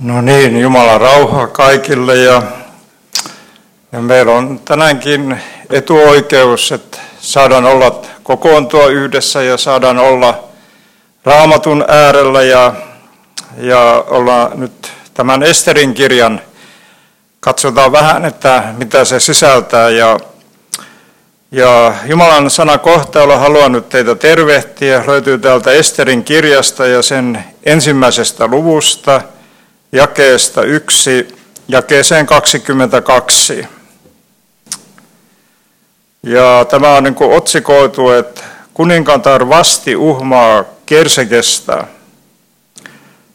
No niin, Jumala rauha kaikille ja, ja meillä on tänäänkin etuoikeus, että saadaan olla kokoontua yhdessä ja saadaan olla raamatun äärellä ja, ja olla nyt tämän Esterin kirjan. Katsotaan vähän, että mitä se sisältää ja, ja Jumalan sana kohtailla haluan nyt teitä tervehtiä. Löytyy täältä Esterin kirjasta ja sen ensimmäisestä luvusta – jakeesta 1 jakeeseen 22. Ja tämä on niin kuin otsikoitu, että kuninkatar vasti uhmaa Kersekestä.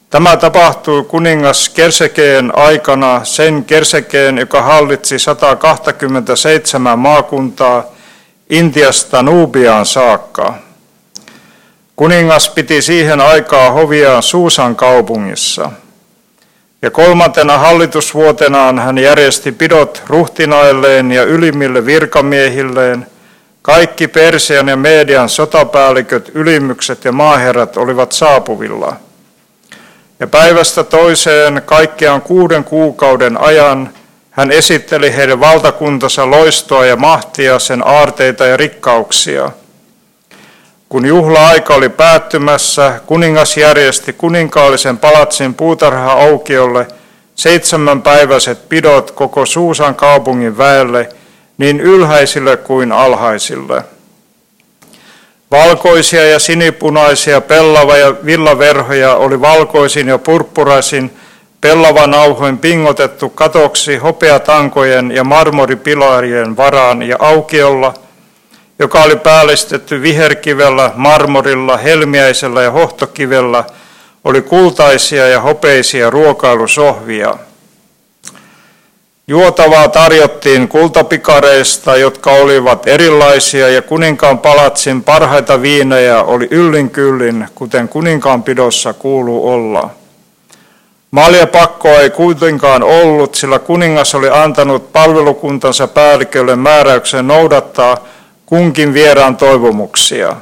Tämä tapahtui kuningas Kersekeen aikana, sen Kersekeen, joka hallitsi 127 maakuntaa Intiasta Nubiaan saakka. Kuningas piti siihen aikaa hoviaan Suusan kaupungissa – ja kolmantena hallitusvuotenaan hän järjesti pidot ruhtinailleen ja ylimmille virkamiehilleen. Kaikki Persian ja Median sotapäälliköt, ylimykset ja maaherrat olivat saapuvilla. Ja päivästä toiseen kaikkiaan kuuden kuukauden ajan hän esitteli heidän valtakuntansa loistoa ja mahtia, sen aarteita ja rikkauksia – kun juhla-aika oli päättymässä, kuningas järjesti kuninkaallisen palatsin puutarha-aukiolle seitsemänpäiväiset pidot koko Suusan kaupungin väelle, niin ylhäisille kuin alhaisille. Valkoisia ja sinipunaisia pellava- ja villaverhoja oli valkoisin ja purppuraisin pellavanauhoin pingotettu katoksi hopeatankojen ja marmoripilarien varaan ja aukiolla – joka oli päällistetty viherkivellä, marmorilla, helmiäisellä ja hohtokivellä, oli kultaisia ja hopeisia ruokailusohvia. Juotavaa tarjottiin kultapikareista, jotka olivat erilaisia, ja kuninkaan palatsin parhaita viinejä oli yllin kyllin, kuten kuninkaan pidossa kuuluu olla. Maljapakkoa ei kuitenkaan ollut, sillä kuningas oli antanut palvelukuntansa päällikölle määräyksen noudattaa – kunkin vieraan toivomuksia.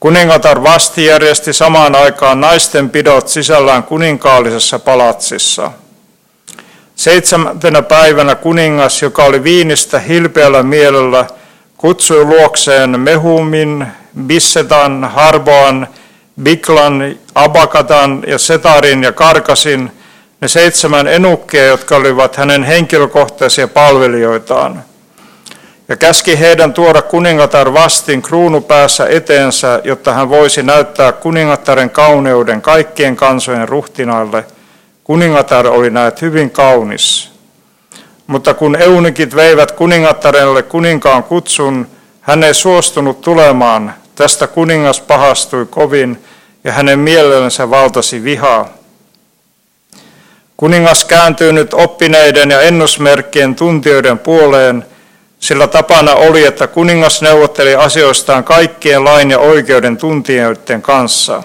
Kuningatar vasti järjesti samaan aikaan naisten pidot sisällään kuninkaallisessa palatsissa. Seitsemäntenä päivänä kuningas, joka oli viinistä hilpeällä mielellä, kutsui luokseen Mehumin, Bissetan, Harboan, Biklan, Abakatan ja Setarin ja Karkasin, ne seitsemän enukkia, jotka olivat hänen henkilökohtaisia palvelijoitaan ja käski heidän tuoda kuningatar vastin kruunu päässä eteensä, jotta hän voisi näyttää kuningattaren kauneuden kaikkien kansojen ruhtinaille. Kuningatar oli näet hyvin kaunis. Mutta kun eunikit veivät kuningattarelle kuninkaan kutsun, hän ei suostunut tulemaan. Tästä kuningas pahastui kovin ja hänen mielellensä valtasi vihaa. Kuningas kääntyy nyt oppineiden ja ennusmerkkien tuntijoiden puoleen – sillä tapana oli, että kuningas neuvotteli asioistaan kaikkien lain ja oikeuden tuntijoiden kanssa.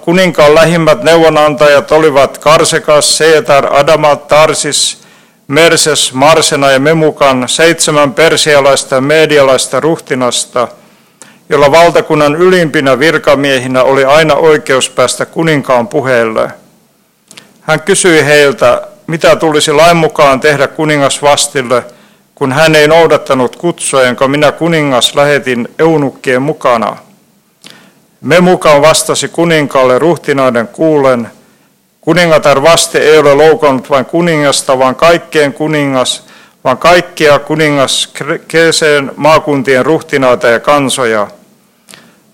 Kuninkaan lähimmät neuvonantajat olivat Karsekas, Seetar, Adamat, Tarsis, Merses, Marsena ja Memukan, seitsemän persialaista ja medialaista ruhtinasta, jolla valtakunnan ylimpinä virkamiehinä oli aina oikeus päästä kuninkaan puheelle. Hän kysyi heiltä, mitä tulisi lain mukaan tehdä kuningas vastille – kun hän ei noudattanut kutsua, jonka minä kuningas lähetin eunukkien mukana. Me mukaan vastasi kuninkaalle ruhtinaiden kuulen, kuningatar vaste ei ole loukannut vain kuningasta, vaan kaikkien kuningas, vaan kaikkia kuningas Keeseen maakuntien ruhtinaita ja kansoja.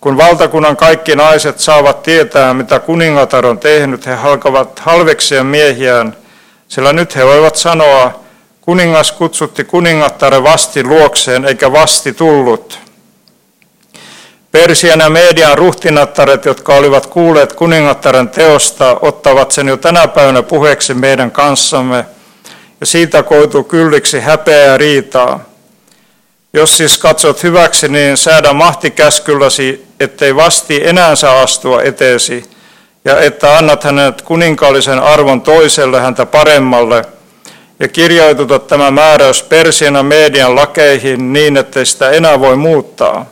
Kun valtakunnan kaikki naiset saavat tietää, mitä kuningatar on tehnyt, he halkavat halveksia miehiään, sillä nyt he voivat sanoa, Kuningas kutsutti kuningattaren vasti luokseen, eikä vasti tullut. Persian ja median ruhtinattaret, jotka olivat kuulleet kuningattaren teosta, ottavat sen jo tänä päivänä puheeksi meidän kanssamme, ja siitä koituu kylliksi häpeä ja riitaa. Jos siis katsot hyväksi, niin säädä mahtikäskylläsi, ettei vasti enää saa astua eteesi, ja että annat hänet kuninkaallisen arvon toiselle häntä paremmalle – ja kirjoituta tämä määräys Persiana median lakeihin niin, ettei sitä enää voi muuttaa.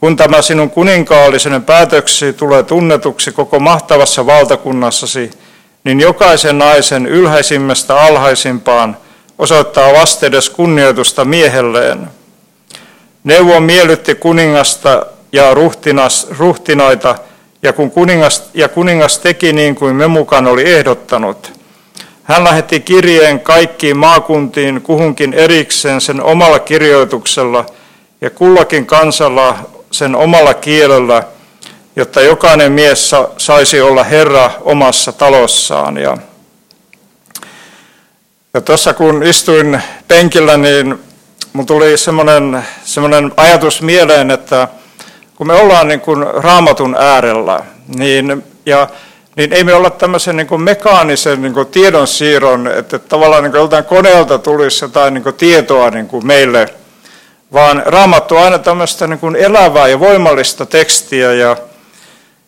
kun tämä sinun kuninkaallisen päätöksi tulee tunnetuksi koko mahtavassa valtakunnassasi, niin jokaisen naisen ylhäisimmästä alhaisimpaan osoittaa vastedes kunnioitusta miehelleen. Neuvo miellytti kuningasta ja ruhtinas, ruhtinaita, ja, kun kuningas, ja kuningas teki niin kuin Memukan oli ehdottanut. Hän lähetti kirjeen kaikkiin maakuntiin kuhunkin erikseen sen omalla kirjoituksella ja kullakin kansalla sen omalla kielellä, jotta jokainen mies saisi olla herra omassa talossaan. Ja, tuossa kun istuin penkillä, niin mun tuli semmoinen, semmoinen ajatus mieleen, että kun me ollaan niin kuin raamatun äärellä, niin, ja, niin ei me olla tämmöisen niin kuin mekaanisen niin kuin tiedonsiirron, että tavallaan niin kuin joltain koneelta tulisi jotain niin kuin tietoa niin kuin meille, vaan raamattu on aina tämmöistä niin kuin elävää ja voimallista tekstiä. Ja,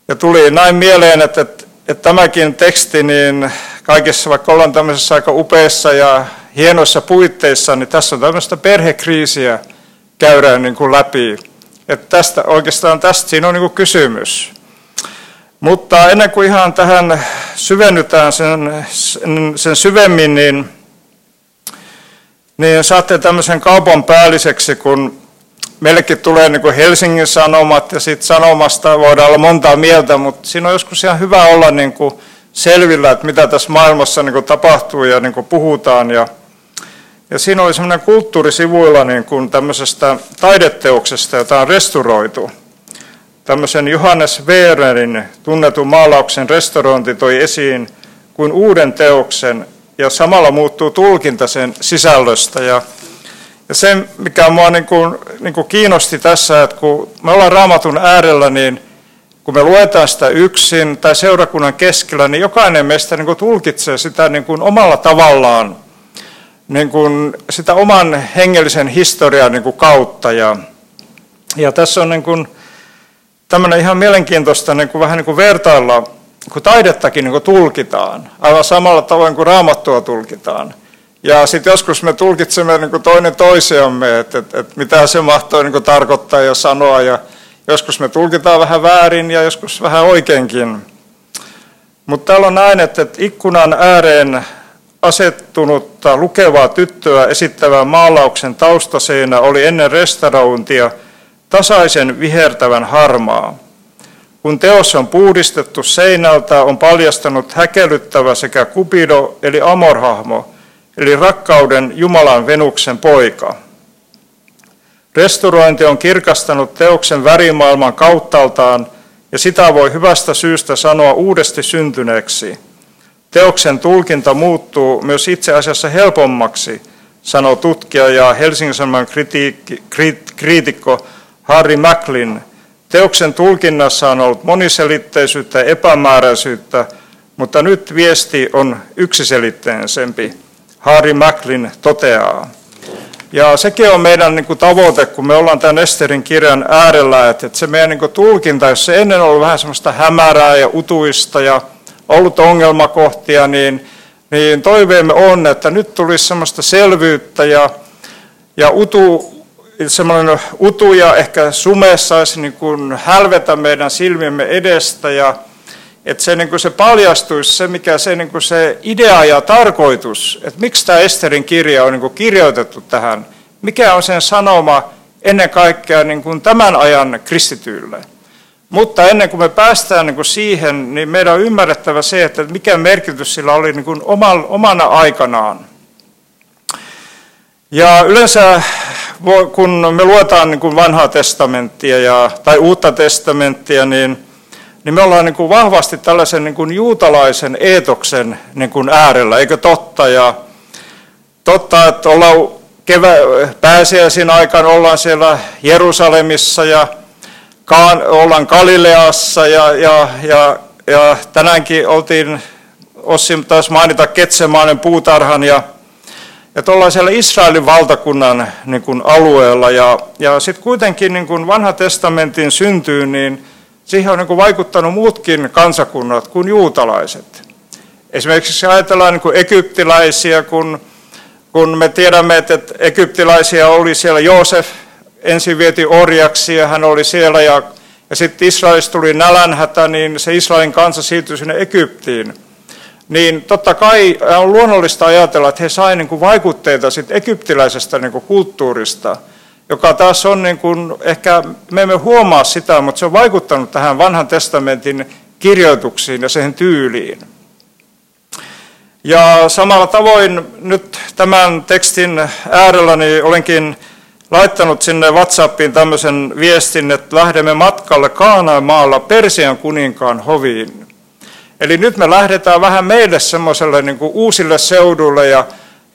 ja tuli näin mieleen, että, että, että tämäkin teksti, niin kaikessa vaikka ollaan tämmöisessä aika upeassa ja hienoissa puitteissa, niin tässä on tämmöistä perhekriisiä käydään niin kuin läpi. Että tästä, oikeastaan tästä siinä on niin kuin kysymys. Mutta ennen kuin ihan tähän syvennytään sen, sen syvemmin, niin, niin saatte tämmöisen kaupan päälliseksi, kun meillekin tulee niin kuin Helsingin Sanomat ja sitten Sanomasta voidaan olla montaa mieltä, mutta siinä on joskus ihan hyvä olla niin kuin selvillä, että mitä tässä maailmassa niin kuin tapahtuu ja niin kuin puhutaan. Ja, ja siinä oli semmoinen kulttuurisivuilla niin kuin tämmöisestä taideteoksesta, jota on restauroitu. Tämmöisen Johannes Wererin tunnetun maalauksen restaurointi toi esiin kuin uuden teoksen ja samalla muuttuu tulkinta sen sisällöstä. Ja, ja se, mikä mua niin kuin, niin kuin kiinnosti tässä, että kun me ollaan raamatun äärellä, niin kun me luetaan sitä yksin tai seurakunnan keskellä, niin jokainen meistä niin kuin tulkitsee sitä niin kuin omalla tavallaan, niin kuin sitä oman hengellisen historian niin kuin kautta. Ja, ja tässä on niin kuin, tämmöinen ihan mielenkiintoista niin kuin vähän niin kuin vertailla, kun taidettakin niin kuin tulkitaan, aivan samalla tavoin kuin raamattua tulkitaan. Ja sitten joskus me tulkitsemme niin kuin toinen toisiamme, että, että, että mitä se mahtoi niin kuin tarkoittaa ja sanoa. Ja joskus me tulkitaan vähän väärin ja joskus vähän oikeinkin. Mutta täällä on näin, että, että ikkunan ääreen asettunutta lukevaa tyttöä esittävän maalauksen taustaseinä oli ennen restaurointia – tasaisen vihertävän harmaa. Kun teos on puhdistettu seinältä, on paljastanut häkellyttävä sekä Kupido eli Amorhahmo, eli rakkauden Jumalan Venuksen poika. Restaurointi on kirkastanut teoksen värimaailman kauttaaltaan, ja sitä voi hyvästä syystä sanoa uudesti syntyneeksi. Teoksen tulkinta muuttuu myös itse asiassa helpommaksi, sanoo tutkija ja Helsingin Sanoman kriitikko Harry Macklin. Teoksen tulkinnassa on ollut moniselitteisyyttä ja epämääräisyyttä, mutta nyt viesti on yksiselitteisempi. Harry Macklin toteaa. Ja sekin on meidän niin kuin, tavoite, kun me ollaan tämän Esterin kirjan äärellä, että, että se meidän niin kuin, tulkinta, jos se ennen ollut vähän semmoista hämärää ja utuista ja ollut ongelmakohtia, niin, niin toiveemme on, että nyt tulisi semmoista selvyyttä ja, ja utu, semmoinen utu ja ehkä sume saisi niin kuin hälvetä meidän silmiemme edestä ja että se, niin kuin se paljastuisi se, mikä se, niin kuin se idea ja tarkoitus, että miksi tämä Esterin kirja on niin kuin kirjoitettu tähän, mikä on sen sanoma ennen kaikkea niin kuin tämän ajan kristityille. Mutta ennen kuin me päästään niin kuin siihen, niin meidän on ymmärrettävä se, että mikä merkitys sillä oli niin kuin omana aikanaan. Ja yleensä kun me luetaan niin kuin vanhaa testamenttia ja, tai uutta testamenttia, niin, niin me ollaan niin kuin vahvasti tällaisen niin kuin juutalaisen eetoksen niin kuin äärellä, eikö totta? Ja totta, että ollaan kevä, pääsiäisin aikaan ollaan siellä Jerusalemissa ja kaan, ollaan Galileassa ja, ja, ja, ja tänäänkin oltiin, Ossi taas mainita Ketsemaanen puutarhan ja että ollaan siellä Israelin valtakunnan niin kuin alueella ja, ja sitten kuitenkin niin kuin vanha testamentin syntyyn, niin siihen on niin kuin vaikuttanut muutkin kansakunnat kuin juutalaiset. Esimerkiksi ajatellaan niin kuin egyptiläisiä, kun, kun me tiedämme, että egyptiläisiä oli siellä Joosef ensin vieti orjaksi ja hän oli siellä ja, ja sitten Israelista tuli nälänhätä, niin se Israelin kansa siirtyi sinne Egyptiin. Niin totta kai on luonnollista ajatella, että he saivat niin vaikutteita sit egyptiläisestä niin kuin kulttuurista, joka taas on, niin kuin, ehkä me emme huomaa sitä, mutta se on vaikuttanut tähän vanhan testamentin kirjoituksiin ja sen tyyliin. Ja samalla tavoin nyt tämän tekstin äärellä niin olenkin laittanut sinne WhatsAppiin tämmöisen viestin, että lähdemme matkalle Kaanaan maalla Persian kuninkaan hoviin. Eli nyt me lähdetään vähän meille semmoiselle niin uusille seudulle ja,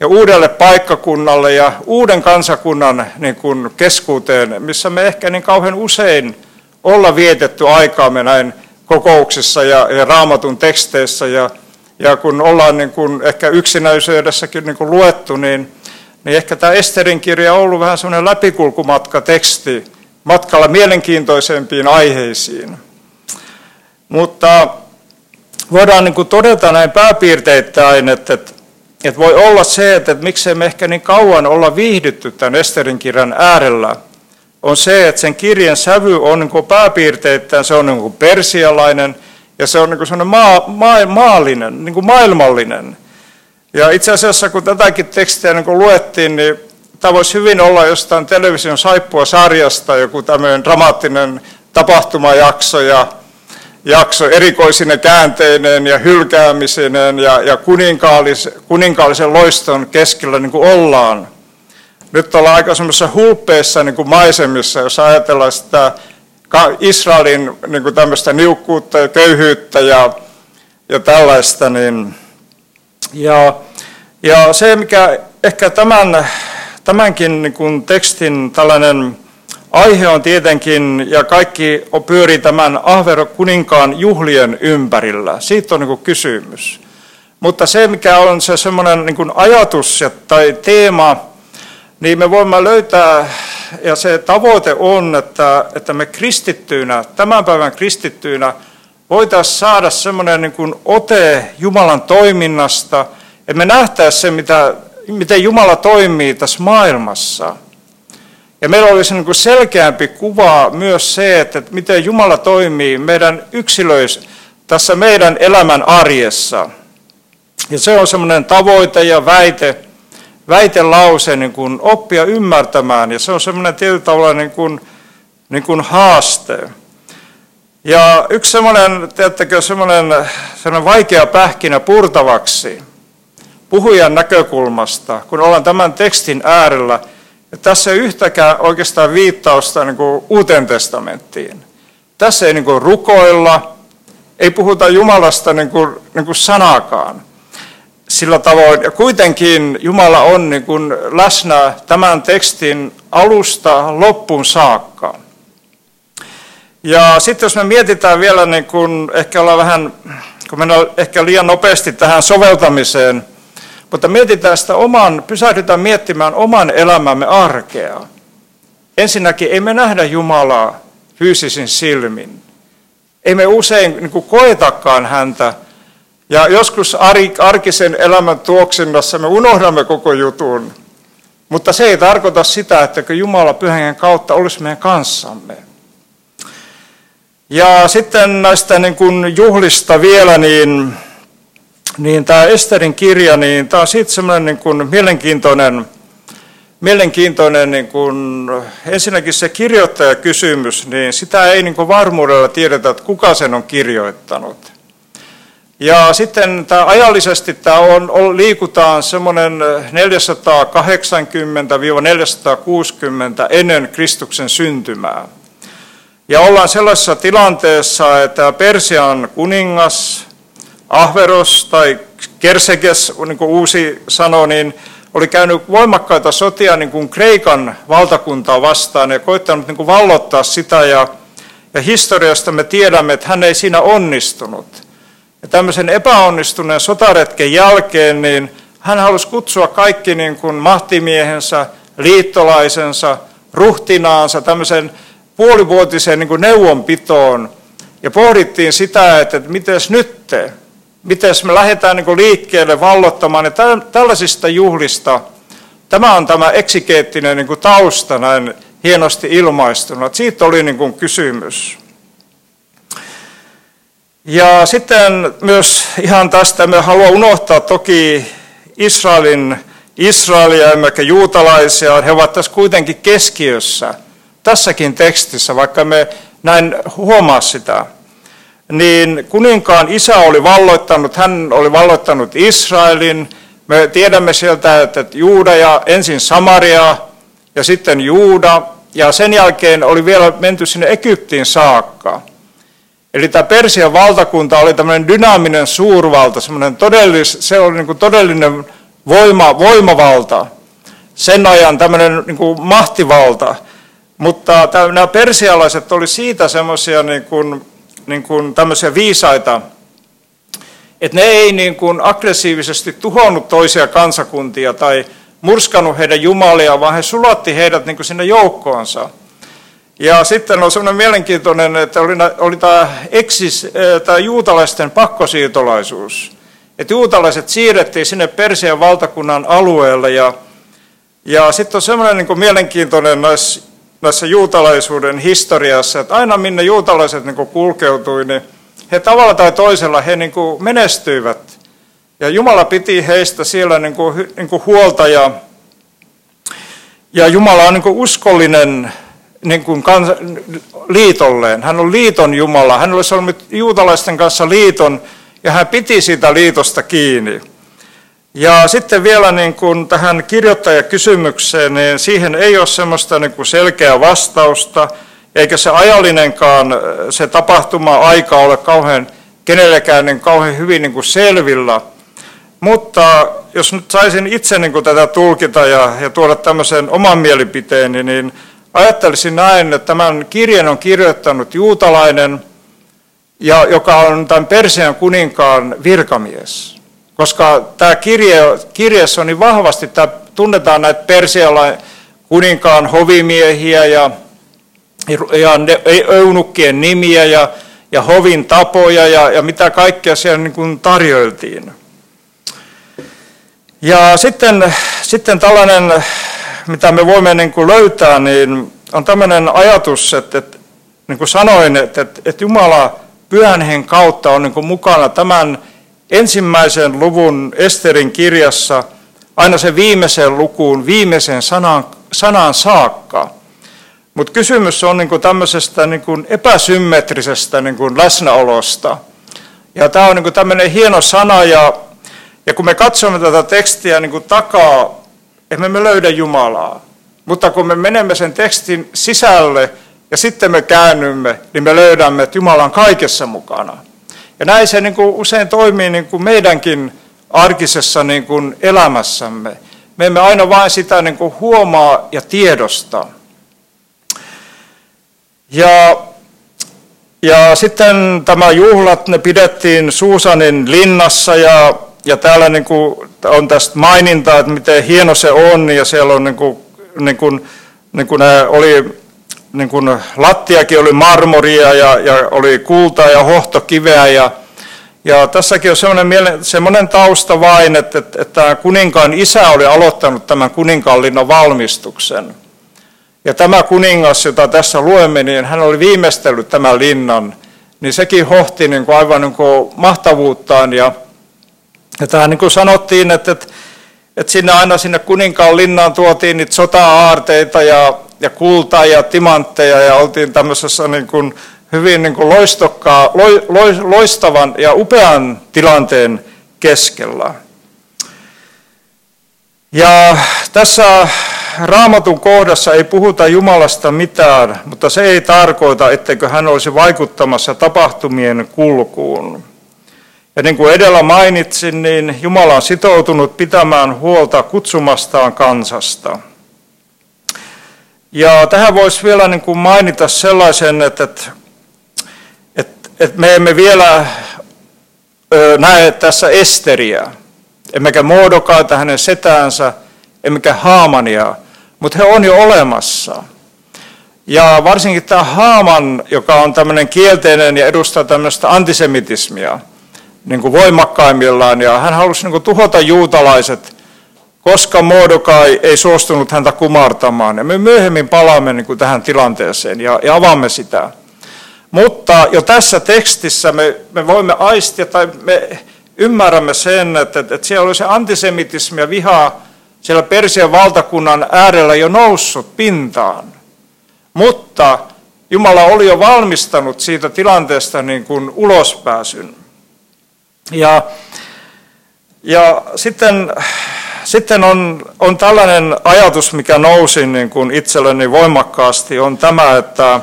ja uudelle paikkakunnalle ja uuden kansakunnan niin kuin keskuuteen, missä me ehkä niin kauhean usein olla vietetty aikaamme näin kokouksissa ja, ja raamatun teksteissä ja ja kun ollaan niin kuin ehkä yksinäisyydessäkin niin kuin luettu, niin, niin ehkä tämä Esterin kirja on ollut vähän semmoinen läpikulkumatka teksti matkalla mielenkiintoisempiin aiheisiin. Mutta voidaan niin kuin todeta näin pääpiirteittäin, että, että, että voi olla se, että, että miksei me ehkä niin kauan olla viihdytty tämän Esterin kirjan äärellä, on se, että sen kirjan sävy on niin kuin pääpiirteittäin, se on niin kuin persialainen – ja se on niin kuin maa, maa, maallinen, niin kuin maailmallinen. Ja itse asiassa kun tätäkin tekstiä niin kuin luettiin, niin tämä voisi hyvin olla jostain television saippua sarjasta joku tämmöinen dramaattinen tapahtumajakso ja jakso erikoisine käänteineen ja hylkäämisineen ja, ja kuninkaallisen, kuninkaallisen loiston keskellä niin kuin ollaan. Nyt ollaan aika semmoisessa hulppeissa niin kuin maisemissa, jos ajatellaan sitä Israelin niin kuin tämmöistä niukkuutta ja köyhyyttä ja, ja tällaista. Niin, ja, ja se, mikä ehkä tämän, tämänkin niin kuin tekstin tällainen aihe on tietenkin, ja kaikki pyörii tämän Ahvero kuninkaan juhlien ympärillä. Siitä on niin kysymys. Mutta se, mikä on se semmoinen niin ajatus tai teema, niin me voimme löytää, ja se tavoite on, että, että me kristittyinä, tämän päivän kristittyinä, voitaisiin saada semmoinen niin ote Jumalan toiminnasta, että me nähtäisiin se, mitä, miten Jumala toimii tässä maailmassa. Ja meillä olisi niin kuin selkeämpi kuva myös se, että miten Jumala toimii meidän yksilöissä, tässä meidän elämän arjessa. Ja se on semmoinen tavoite ja väite, väitelause niin kuin oppia ymmärtämään, ja se on semmoinen tietyllä tavalla niin kuin, niin kuin haaste. Ja yksi semmoinen, tiedättekö, semmoinen, semmoinen vaikea pähkinä purtavaksi puhujan näkökulmasta, kun ollaan tämän tekstin äärellä, tässä ei yhtäkään oikeastaan viittausta niin kuin uuteen testamenttiin. Tässä ei niin kuin rukoilla, ei puhuta Jumalasta niin kuin, niin kuin sanakaan sillä tavoin. Ja kuitenkin Jumala on niin kuin läsnä tämän tekstin alusta loppuun saakka. Ja sitten jos me mietitään vielä, niin kun ehkä ollaan vähän, kun mennään ehkä liian nopeasti tähän soveltamiseen, mutta mietitään sitä oman, pysähdytään miettimään oman elämämme arkea. Ensinnäkin ei me nähdä Jumalaa fyysisin silmin. Ei me usein niin koetakaan häntä ja joskus arkisen elämän tuoksinnassa me unohdamme koko jutun. Mutta se ei tarkoita sitä, että Jumala pyhän kautta olisi meidän kanssamme. Ja sitten näistä niin kuin juhlista vielä, niin, niin tämä Esterin kirja, niin tämä on sitten semmoinen niin kuin mielenkiintoinen, mielenkiintoinen niin kuin, ensinnäkin se kirjoittajakysymys, niin sitä ei niin kuin varmuudella tiedetä, että kuka sen on kirjoittanut. Ja sitten tämä ajallisesti tämä on, on, liikutaan semmoinen 480-460 ennen Kristuksen syntymää. Ja ollaan sellaisessa tilanteessa, että Persian kuningas Ahveros tai Kerseges, niin kuin uusi sano, niin oli käynyt voimakkaita sotia niin kuin Kreikan valtakuntaa vastaan ja koittanut niin kuin vallottaa sitä. Ja, ja historiasta me tiedämme, että hän ei siinä onnistunut. Ja tämmöisen epäonnistuneen sotaretken jälkeen niin hän halusi kutsua kaikki niin kuin mahtimiehensä, liittolaisensa, ruhtinaansa tämmöisen puolivuotiseen niin kuin neuvonpitoon. Ja pohdittiin sitä, että, miten nyt miten me lähdetään niin kuin liikkeelle vallottamaan. Ja tällaisista juhlista, tämä on tämä eksikeettinen niin tausta näin hienosti ilmaistuna. Siitä oli niin kuin kysymys. Ja sitten myös ihan tästä me haluan unohtaa toki Israelin, Israelia emmekä juutalaisia. He ovat tässä kuitenkin keskiössä tässäkin tekstissä, vaikka me näin huomaa sitä. Niin kuninkaan isä oli valloittanut, hän oli valloittanut Israelin. Me tiedämme sieltä, että Juuda ja ensin Samaria ja sitten Juuda ja sen jälkeen oli vielä menty sinne Egyptiin saakka. Eli tämä Persian valtakunta oli tämmöinen dynaaminen suurvalta, semmoinen todellis, se oli niin kuin todellinen voima, voimavalta, sen ajan tämmöinen niin kuin mahtivalta. Mutta nämä persialaiset oli siitä semmoisia niin kuin, niin kuin tämmöisiä viisaita, että ne ei niin kuin aggressiivisesti tuhonnut toisia kansakuntia tai murskannut heidän jumalia, vaan he sulatti heidät niin kuin sinne joukkoonsa. Ja sitten on sellainen mielenkiintoinen, että oli, oli tämä, eksis, tämä juutalaisten pakkosiirtolaisuus. Että juutalaiset siirrettiin sinne Persian valtakunnan alueelle ja, ja sitten on semmoinen niin kuin mielenkiintoinen näissä, näissä juutalaisuuden historiassa, että aina minne juutalaiset niin kulkeutui, niin he tavalla tai toisella he niin kuin menestyivät. Ja Jumala piti heistä siellä niin kuin, niin kuin huolta ja, ja Jumala on niin kuin uskollinen niin kuin kansa, liitolleen. Hän on liiton Jumala. Hän oli solmit juutalaisten kanssa liiton ja hän piti siitä liitosta kiinni. Ja sitten vielä niin kuin tähän kirjoittajakysymykseen, niin siihen ei ole semmoista niin kuin selkeää vastausta, eikä se ajallinenkaan, se tapahtuma-aika ole kauhean kenellekään niin kauhean hyvin niin kuin selvillä. Mutta jos nyt saisin itse niin kuin tätä tulkita ja, ja tuoda tämmöisen oman mielipiteeni, niin ajattelisin näin, että tämän kirjan on kirjoittanut juutalainen, ja, joka on tämän Persian kuninkaan virkamies. Koska tämä kirje, kirjassa on niin vahvasti, tämä, tunnetaan näitä Persialainen kuninkaan hovimiehiä ja, ja ne, eunukkien nimiä ja, ja hovin tapoja ja, ja mitä kaikkea siellä niin kuin tarjoiltiin. Ja sitten, sitten tällainen mitä me voimme niin kuin löytää, niin on tämmöinen ajatus, että, että niin kuin sanoin, että, että, Jumala pyhän kautta on niin kuin mukana tämän ensimmäisen luvun Esterin kirjassa aina sen viimeiseen lukuun, viimeiseen sanaan, sanaan saakka. Mutta kysymys on niin kuin tämmöisestä niin kuin epäsymmetrisestä niin kuin läsnäolosta. Ja tämä on niin tämmöinen hieno sana, ja, ja kun me katsomme tätä tekstiä niin kuin takaa emme me löydä Jumalaa. Mutta kun me menemme sen tekstin sisälle ja sitten me käännymme, niin me löydämme, että Jumala on kaikessa mukana. Ja näin se niin kuin usein toimii niin kuin meidänkin arkisessa niin kuin elämässämme. Me emme aina vain sitä niin kuin huomaa ja tiedosta. Ja, ja sitten tämä juhlat, ne pidettiin Suusanin linnassa ja ja täällä niin kuin on tästä maininta, että miten hieno se on, ja siellä on niin kuin, niin kuin, niin kuin oli, niin kuin lattiakin oli marmoria ja, ja oli kultaa ja hohtokiveä, ja, ja tässäkin on semmoinen, semmoinen tausta vain, että, että, että kuninkaan isä oli aloittanut tämän kuninkaanlinnan valmistuksen. Ja tämä kuningas, jota tässä luemme, niin hän oli viimeistellyt tämän linnan, niin sekin hohti niin kuin aivan niin kuin mahtavuuttaan ja ja tähän niin kuin sanottiin, että, että, että sinne aina sinne kuninkaan linnaan tuotiin niitä sota-aarteita ja, ja kultaa ja timantteja ja oltiin tämmöisessä niin kuin hyvin niin kuin loistokkaa, lo, lo, loistavan ja upean tilanteen keskellä. Ja tässä raamatun kohdassa ei puhuta Jumalasta mitään, mutta se ei tarkoita, etteikö hän olisi vaikuttamassa tapahtumien kulkuun. Ja niin kuin edellä mainitsin, niin Jumala on sitoutunut pitämään huolta kutsumastaan kansasta. Ja tähän voisi vielä niin kuin mainita sellaisen, että, että, että, että me emme vielä näe tässä Esteriä, emmekä Muodokaita hänen setäänsä, emmekä Haamania, mutta he on jo olemassa. Ja varsinkin tämä Haaman, joka on tämmöinen kielteinen ja edustaa tämmöistä antisemitismia – niin kuin voimakkaimmillaan. Ja hän halusi niin kuin tuhota juutalaiset koska Mordokai ei suostunut häntä kumartamaan. Ja me myöhemmin palaamme niin kuin tähän tilanteeseen ja, ja avaamme sitä. Mutta jo tässä tekstissä me, me voimme aistia tai me ymmärrämme sen, että, että siellä oli se antisemitismi ja viha siellä Persian valtakunnan äärellä jo noussut pintaan. Mutta Jumala oli jo valmistanut siitä tilanteesta niin kuin ulospääsyn. Ja, ja sitten, sitten on, on tällainen ajatus, mikä nousi niin kuin itselleni voimakkaasti, on tämä, että,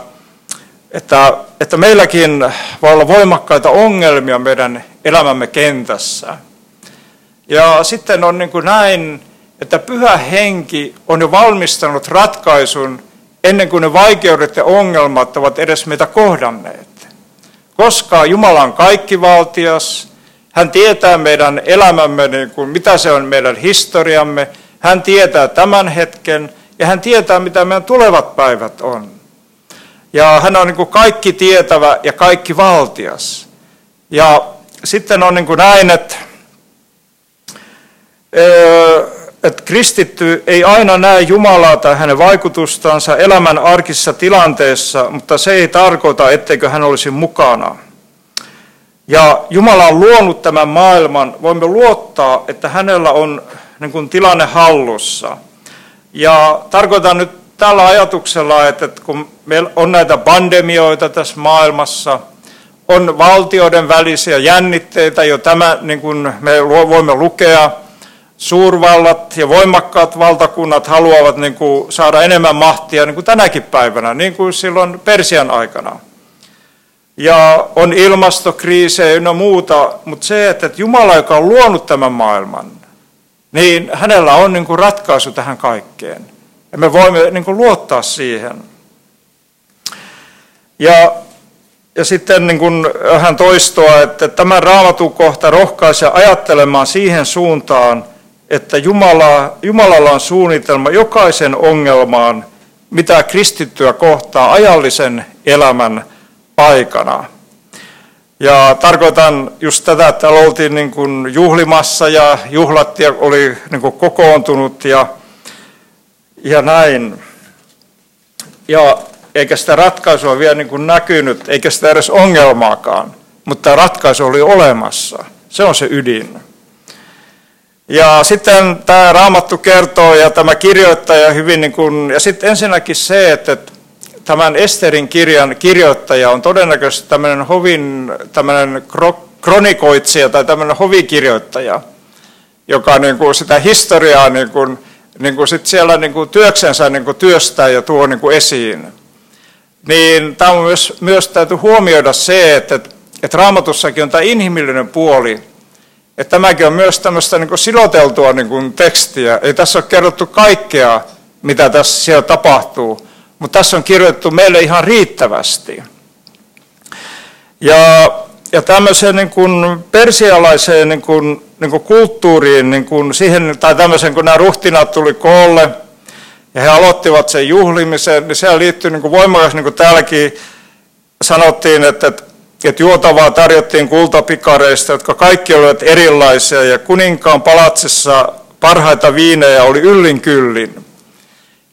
että, että meilläkin voi olla voimakkaita ongelmia meidän elämämme kentässä. Ja sitten on niin kuin näin, että pyhä henki on jo valmistanut ratkaisun ennen kuin ne vaikeudet ja ongelmat ovat edes meitä kohdanneet. Koska Jumala on kaikkivaltias, hän tietää meidän elämämme, niin kuin, mitä se on meidän historiamme, hän tietää tämän hetken ja hän tietää, mitä meidän tulevat päivät on. Ja hän on niin kuin kaikki tietävä ja kaikki valtias. Ja sitten on niin kuin näin, että, että kristitty ei aina näe Jumalaa tai hänen vaikutustansa elämän arkissa tilanteessa, mutta se ei tarkoita, etteikö hän olisi mukana. Ja Jumala on luonut tämän maailman, voimme luottaa, että hänellä on niin kuin, tilanne hallussa. Ja tarkoitan nyt tällä ajatuksella, että kun meillä on näitä pandemioita tässä maailmassa – on valtioiden välisiä jännitteitä, jo tämä niin kuin me voimme lukea. Suurvallat ja voimakkaat valtakunnat haluavat niin kuin saada enemmän mahtia niin kuin tänäkin päivänä, niin kuin silloin Persian aikana. Ja on ilmastokriisejä ja muuta, mutta se, että Jumala, joka on luonut tämän maailman, niin hänellä on niin kuin ratkaisu tähän kaikkeen. Ja me voimme niin kuin luottaa siihen. Ja ja sitten niin kuin hän toistoa, että tämä raamatun kohta rohkaisee ajattelemaan siihen suuntaan, että Jumala, Jumalalla on suunnitelma jokaisen ongelmaan, mitä kristittyä kohtaa ajallisen elämän aikana. Ja tarkoitan just tätä, että oltiin niin kuin juhlimassa ja juhlat oli niin kuin kokoontunut ja, ja näin. Ja eikä sitä ratkaisua vielä niin kuin näkynyt, eikä sitä edes ongelmaakaan, mutta ratkaisu oli olemassa. Se on se ydin. Ja sitten tämä Raamattu kertoo ja tämä kirjoittaja hyvin, niin kuin, ja sitten ensinnäkin se, että tämän Esterin kirjan kirjoittaja on todennäköisesti tämmöinen hovin, tämmöinen kronikoitsija tai tämmöinen hovikirjoittaja, joka niin kuin sitä historiaa niin kuin, niin kuin sit siellä niin kuin työksensä niin kuin työstää ja tuo niin kuin esiin. Niin tämä on myös, myös täytyy huomioida se, että, että raamatussakin on tämä inhimillinen puoli, että tämäkin on myös tämmöistä niin siloteltua niin kuin tekstiä. Ei tässä ole kerrottu kaikkea, mitä tässä siellä tapahtuu, mutta tässä on kirjoitettu meille ihan riittävästi. Ja, ja tämmöiseen niin kuin persialaiseen niin kuin, niin kuin kulttuuriin, niin kuin siihen, tai tämmöiseen, kun nämä ruhtinaat tuli koolle – ja he aloittivat sen juhlimisen, niin se liittyy niin kuin voimakas, niin kuin täälläkin sanottiin, että, että juotavaa tarjottiin kultapikareista, jotka kaikki olivat erilaisia, ja kuninkaan palatsissa parhaita viinejä oli yllin kyllin.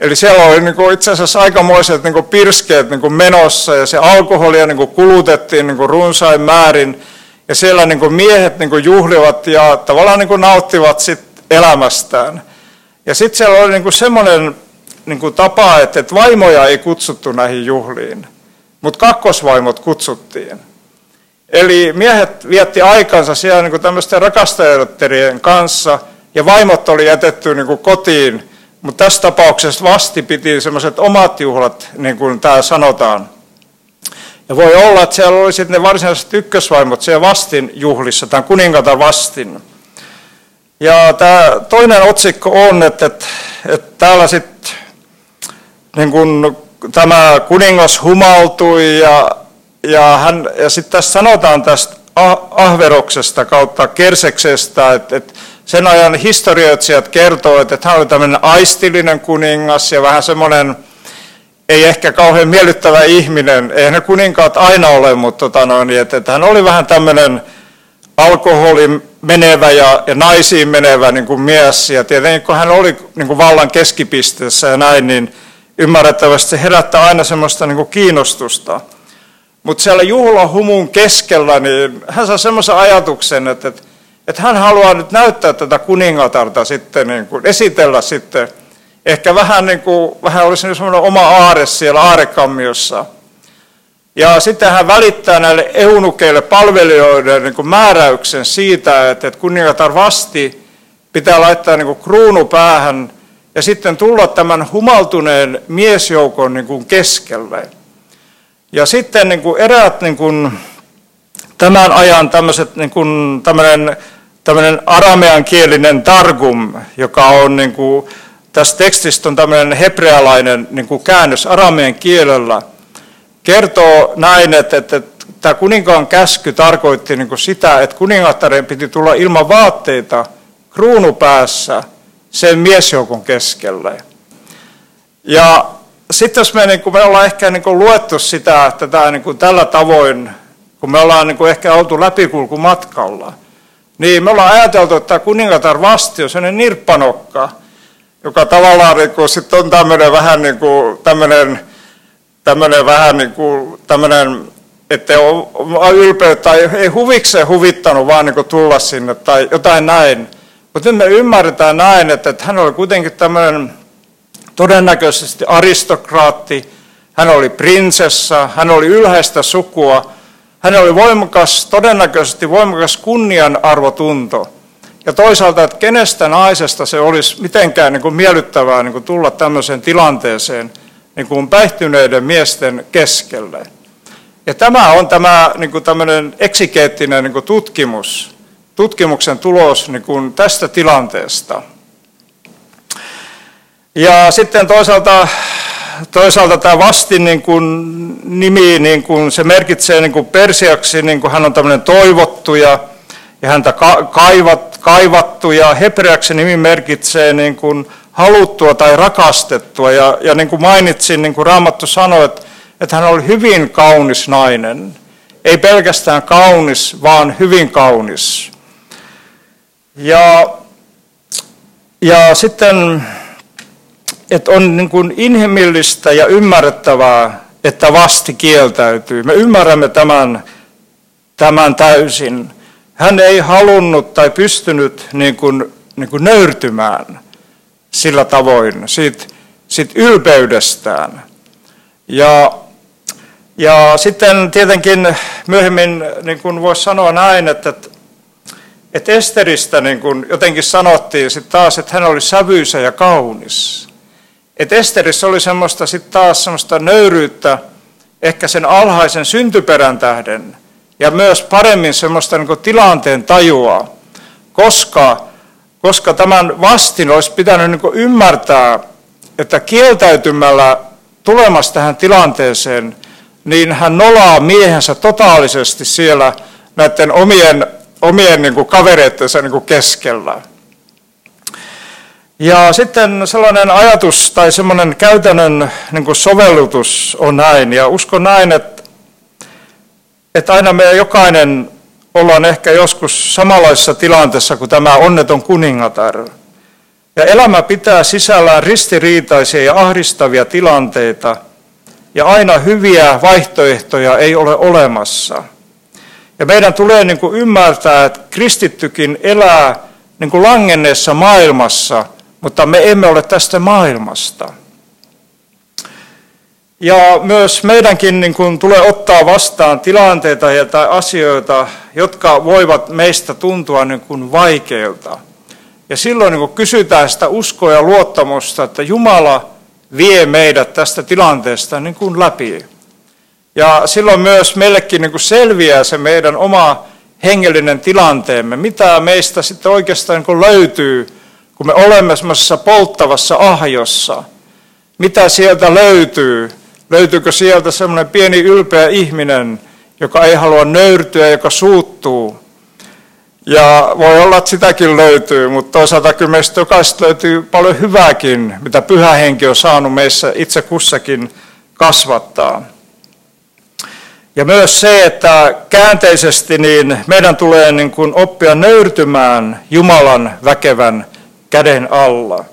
Eli siellä oli niin kuin itse asiassa aikamoiset niin kuin pirskeet niin kuin menossa, ja se alkoholia niin kuin kulutettiin niin kuin runsain määrin, ja siellä niin kuin miehet niin kuin juhlivat ja tavallaan niin kuin nauttivat sit elämästään. Ja sitten siellä oli niin semmoinen niin tapa, että, että vaimoja ei kutsuttu näihin juhliin, mutta kakkosvaimot kutsuttiin. Eli miehet vietti aikansa siellä niin tämmöisten rakastajatterien kanssa, ja vaimot oli jätetty niin kotiin, mutta tässä tapauksessa vasti piti semmoiset omat juhlat, niin kuin tämä sanotaan. Ja voi olla, että siellä oli sitten ne varsinaiset ykkösvaimot siellä vastin juhlissa, tämän kuningatar vastin. Ja tämä toinen otsikko on, että, että, että täällä sitten niin kun tämä kuningas humaltui ja, ja, hän, ja sitten tässä sanotaan tästä ahveroksesta kautta kerseksestä, että, että sen ajan historioitsijat kertoo, että hän oli tämmöinen aistillinen kuningas ja vähän semmoinen, ei ehkä kauhean miellyttävä ihminen. Ei ne kuninkaat aina ole, mutta tota noin, että, että hän oli vähän tämmöinen alkoholin menevä ja, ja naisiin menevä niin kuin mies. Ja tietenkin kun hän oli niin kuin vallan keskipisteessä ja näin, niin ymmärrettävästi se herättää aina semmoista niin kuin kiinnostusta. Mutta siellä juhlahumun keskellä, niin hän saa semmoisen ajatuksen, että, että, että hän haluaa nyt näyttää tätä kuningatarta sitten, niin kuin esitellä sitten, ehkä vähän niin kuin, vähän olisi semmoinen oma aare siellä aarekammiossa. Ja sitten hän välittää näille eunukeille, palvelijoille niin kuin määräyksen siitä, että, että kuningatar vasti pitää laittaa niin kuin kruunu päähän ja sitten tulla tämän humaltuneen miesjoukon niin kuin keskelle. Ja sitten niin kuin eräät niin kuin, tämän ajan tämmöiset, niin kuin, tämmöinen, tämmöinen aramean kielinen targum, joka on niin kuin, tässä tekstistä on tämmöinen hebrealainen niin kuin käännös aramean kielellä, kertoo näin, että, että, että tämä kuninkaan käsky tarkoitti niin kuin sitä, että kuningattaren piti tulla ilman vaatteita kruunupäässä sen miesjoukon keskelle. Ja sitten jos me, niin kuin, me ollaan ehkä niin kuin, luettu sitä tätä niin kuin, tällä tavoin, kun me ollaan niin kuin, ehkä oltu läpikulkumatkalla, niin me ollaan ajateltu, että kuningatar vasti on sellainen nirppanokka, joka tavallaan niin kuin, sit on tämmöinen vähän niin kuin, tämmöinen, tämmöinen vähän niin kuin, tämmöinen, että ole ylpeyttä tai ei huvikseen huvittanut vaan niin kuin, tulla sinne tai jotain näin. Mutta nyt me ymmärretään näin, että, että hän oli kuitenkin tämmöinen todennäköisesti aristokraatti, hän oli prinsessa, hän oli ylhäistä sukua, hän oli voimakas, todennäköisesti voimakas kunnianarvotunto. Ja toisaalta, että kenestä naisesta se olisi mitenkään niin kuin miellyttävää niin kuin tulla tämmöiseen tilanteeseen niin kuin päihtyneiden miesten keskelle. Ja tämä on tämä niin kuin tämmöinen eksikeettinen niin kuin tutkimus, tutkimuksen tulos niin kuin tästä tilanteesta. Ja sitten toisaalta, toisaalta tämä vastin niin kuin nimi, niin kuin se merkitsee niin kuin persiaksi, niin kuin hän on tämmöinen toivottu ja, ja häntä kaivat, kaivattu ja hebreaksi nimi merkitsee niin kuin haluttua tai rakastettua. Ja, ja niin kuin mainitsin, niin kuin Raamattu sanoi, että, että hän oli hyvin kaunis nainen. Ei pelkästään kaunis, vaan hyvin kaunis. Ja, ja sitten että on niin kuin inhimillistä ja ymmärrettävää, että vasti kieltäytyy. Me ymmärrämme tämän, tämän täysin. Hän ei halunnut tai pystynyt niin kuin, niin kuin nöyrtymään sillä tavoin siitä, siitä ylpeydestään. Ja, ja sitten tietenkin myöhemmin niin kuin voisi sanoa näin, että, että Esteristä niin kuin jotenkin sanottiin sitten taas, että hän oli sävyisä ja kaunis. Että Esterissä oli semmoista sitten taas semmoista nöyryyttä, ehkä sen alhaisen syntyperän tähden, ja myös paremmin semmoista niin tilanteen tajua, koska, koska tämän vastin olisi pitänyt niin ymmärtää, että kieltäytymällä tulemassa tähän tilanteeseen, niin hän nolaa miehensä totaalisesti siellä näiden omien, omien niin kavereittensa niin keskellä. Ja sitten sellainen ajatus tai semmoinen käytännön niin kuin sovellutus on näin. Ja uskon näin, että, että aina me jokainen ollaan ehkä joskus samanlaisessa tilanteessa kuin tämä onneton kuningatar. Ja elämä pitää sisällään ristiriitaisia ja ahdistavia tilanteita, ja aina hyviä vaihtoehtoja ei ole olemassa. Ja meidän tulee niin kuin ymmärtää, että kristittykin elää niin kuin langenneessa maailmassa – mutta me emme ole tästä maailmasta. Ja myös meidänkin niin kuin, tulee ottaa vastaan tilanteita ja tai asioita, jotka voivat meistä tuntua niin kuin, vaikeilta. Ja silloin niin kuin, kysytään sitä uskoa ja luottamusta, että Jumala vie meidät tästä tilanteesta niin kuin, läpi. Ja silloin myös meillekin niin kuin, selviää se meidän oma hengellinen tilanteemme, mitä meistä sitten oikeastaan niin kuin, löytyy kun me olemme semmoisessa polttavassa ahjossa, mitä sieltä löytyy? Löytyykö sieltä semmoinen pieni ylpeä ihminen, joka ei halua nöyrtyä, joka suuttuu? Ja voi olla, että sitäkin löytyy, mutta toisaalta kyllä meistä jokaisesta löytyy paljon hyvääkin, mitä pyhä henki on saanut meissä itse kussakin kasvattaa. Ja myös se, että käänteisesti niin meidän tulee niin kuin oppia nöyrtymään Jumalan väkevän käden alla.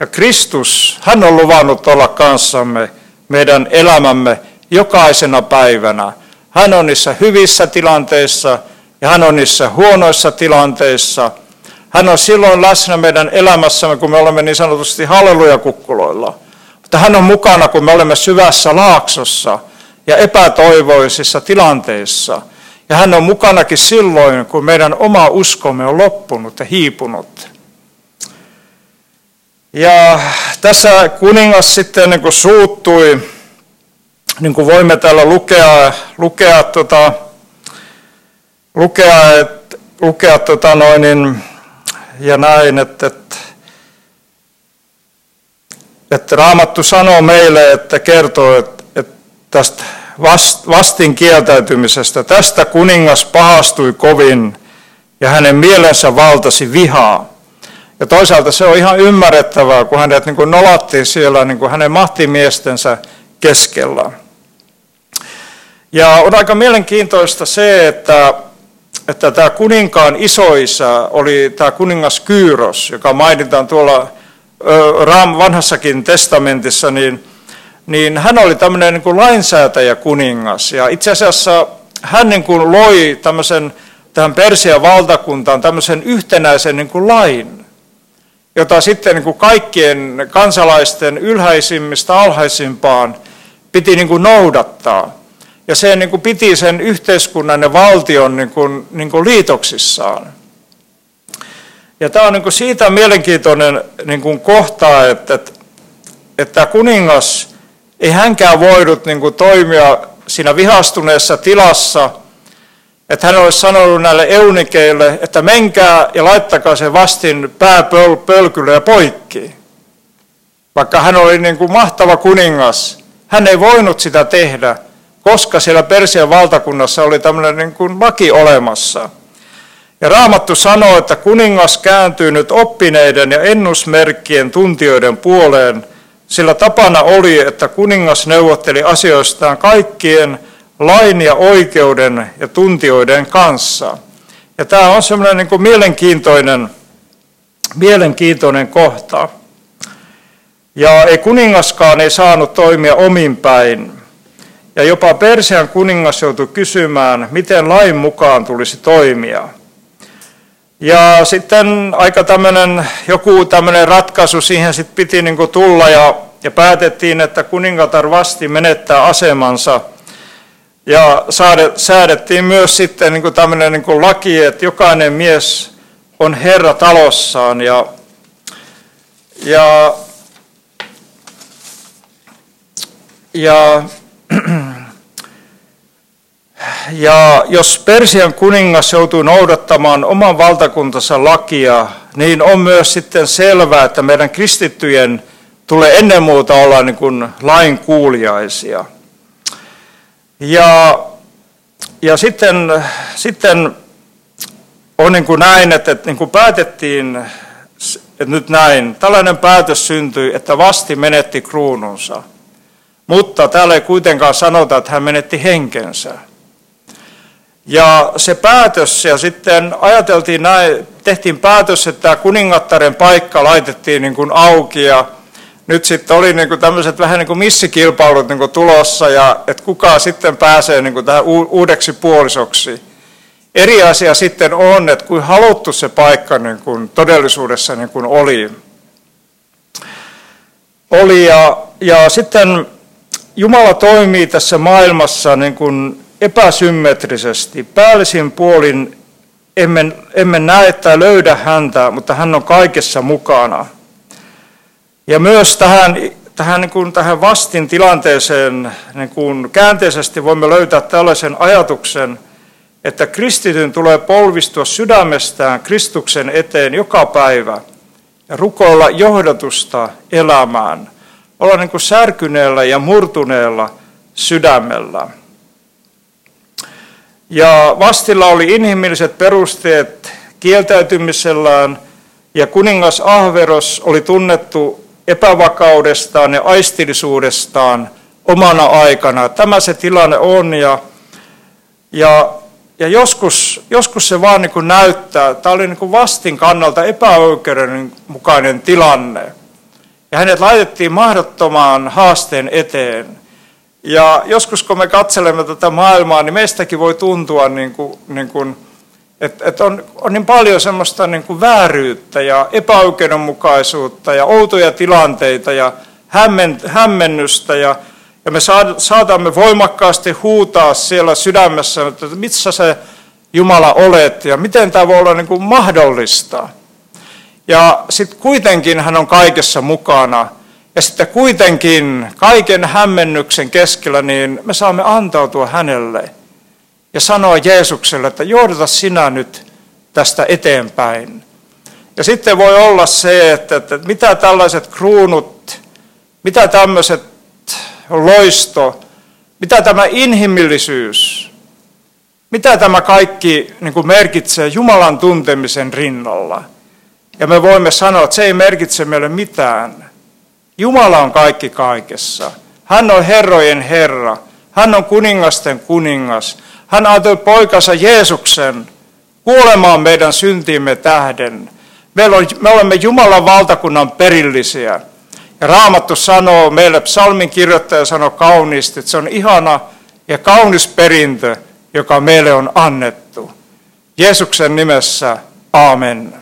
Ja Kristus, hän on luvannut olla kanssamme meidän elämämme jokaisena päivänä. Hän on niissä hyvissä tilanteissa ja hän on niissä huonoissa tilanteissa. Hän on silloin läsnä meidän elämässämme, kun me olemme niin sanotusti halleluja-kukkuloilla. Mutta hän on mukana, kun me olemme syvässä laaksossa ja epätoivoisissa tilanteissa. Ja hän on mukanakin silloin, kun meidän oma uskomme on loppunut ja hiipunut. Ja tässä kuningas sitten niin kuin suuttui, niin kuin voimme täällä lukea, lukea, tota, lukea, et, lukea tota noin, niin, ja näin, että, että, että Raamattu sanoo meille, että kertoo, että, että tästä vastin kieltäytymisestä, tästä kuningas pahastui kovin ja hänen mielensä valtasi vihaa. Ja toisaalta se on ihan ymmärrettävää, kun hänet niin kuin nolattiin siellä niin kuin hänen mahtimiestensä keskellä. Ja on aika mielenkiintoista se, että, että tämä kuninkaan isoisa oli tämä kuningas Kyyros, joka mainitaan tuolla Raam vanhassakin testamentissa, niin, niin hän oli tämmöinen niin kuin lainsäätäjä kuningas. Ja itse asiassa hän niin kuin loi tämmöisen, tähän Persian valtakuntaan tämmöisen yhtenäisen niin kuin lain jota sitten niin kuin kaikkien kansalaisten ylhäisimmistä alhaisimpaan piti niin kuin noudattaa. Ja se niin kuin piti sen yhteiskunnan ja valtion niin kuin, niin kuin liitoksissaan. Ja tämä on niin kuin siitä mielenkiintoinen niin kuin kohta, että, että, kuningas ei hänkään voinut niin kuin toimia siinä vihastuneessa tilassa – että hän olisi sanonut näille eunikeille, että menkää ja laittakaa se vastin pääpölkylle ja poikki. Vaikka hän oli niin kuin mahtava kuningas, hän ei voinut sitä tehdä, koska siellä Persian valtakunnassa oli tämmöinen niin kuin laki olemassa. Ja Raamattu sanoo, että kuningas kääntyy nyt oppineiden ja ennusmerkkien tuntijoiden puoleen, sillä tapana oli, että kuningas neuvotteli asioistaan kaikkien lain ja oikeuden ja tuntijoiden kanssa. Ja tämä on semmoinen niin mielenkiintoinen, mielenkiintoinen kohta. Ja ei kuningaskaan ei saanut toimia omin päin. Ja jopa Persian kuningas joutui kysymään, miten lain mukaan tulisi toimia. Ja sitten aika tämmöinen, joku tämmöinen ratkaisu siihen sitten piti niin tulla ja, ja päätettiin, että kuningatar vasti menettää asemansa – ja säädettiin myös sitten niin kuin tämmöinen niin kuin laki, että jokainen mies on herra talossaan. Ja, ja, ja, ja jos Persian kuningas joutuu noudattamaan oman valtakuntansa lakia, niin on myös sitten selvää, että meidän kristittyjen tulee ennen muuta olla niin kuin lain kuuliaisia – ja, ja sitten, sitten on niin kuin näin, että, että niin kuin päätettiin, että nyt näin, tällainen päätös syntyi, että vasti menetti kruununsa. Mutta täällä ei kuitenkaan sanota, että hän menetti henkensä. Ja se päätös, ja sitten ajateltiin näin, tehtiin päätös, että kuningattaren paikka laitettiin niin kuin auki, ja nyt sitten oli niin kuin tämmöiset vähän niin kuin missikilpailut niin kuin tulossa ja että kuka sitten pääsee niin kuin tähän uudeksi puolisoksi. Eri asia sitten on, että kuin haluttu se paikka niin kuin todellisuudessa niin kuin oli. oli ja, ja sitten Jumala toimii tässä maailmassa niin kuin epäsymmetrisesti. Päällisin puolin emme, emme näe tai löydä häntä, mutta hän on kaikessa mukana – ja myös tähän, tähän, niin kuin, tähän vastin tilanteeseen niin kuin käänteisesti voimme löytää tällaisen ajatuksen, että kristityn tulee polvistua sydämestään Kristuksen eteen joka päivä ja rukoilla johdatusta elämään. Olla niin kuin särkyneellä ja murtuneella sydämellä. Ja vastilla oli inhimilliset perusteet kieltäytymisellään, ja kuningas Ahveros oli tunnettu epävakaudestaan ja aistillisuudestaan omana aikana. Tämä se tilanne on ja, Ja, ja joskus, joskus se vaan niin kuin näyttää, tämä oli niin kuin vastin kannalta epäoikeudenmukainen tilanne. Ja hänet laitettiin mahdottomaan haasteen eteen. Ja joskus kun me katselemme tätä maailmaa, niin meistäkin voi tuntua, niin kuin, niin kuin, että, että on, on niin paljon semmoista niin kuin vääryyttä ja epäoikeudenmukaisuutta ja outoja tilanteita ja hämmennystä ja, ja me saatamme voimakkaasti huutaa siellä sydämessä, että missä se Jumala olet ja miten tämä voi olla niin kuin mahdollista. Ja sitten kuitenkin hän on kaikessa mukana. Ja sitten kuitenkin kaiken hämmennyksen keskellä, niin me saamme antautua hänelle ja sanoa Jeesukselle, että johdata sinä nyt tästä eteenpäin. Ja sitten voi olla se, että, että mitä tällaiset kruunut, mitä tämmöiset loisto, mitä tämä inhimillisyys, mitä tämä kaikki niin kuin merkitsee Jumalan tuntemisen rinnalla. Ja me voimme sanoa, että se ei merkitse meille mitään. Jumala on kaikki kaikessa. Hän on herrojen Herra. Hän on kuningasten kuningas. Hän antoi poikansa Jeesuksen kuolemaan meidän syntiimme tähden. Me olemme Jumalan valtakunnan perillisiä. Ja Raamattu sanoo meille, psalmin kirjoittaja sanoo kauniisti, että se on ihana ja kaunis perintö, joka meille on annettu. Jeesuksen nimessä, amen.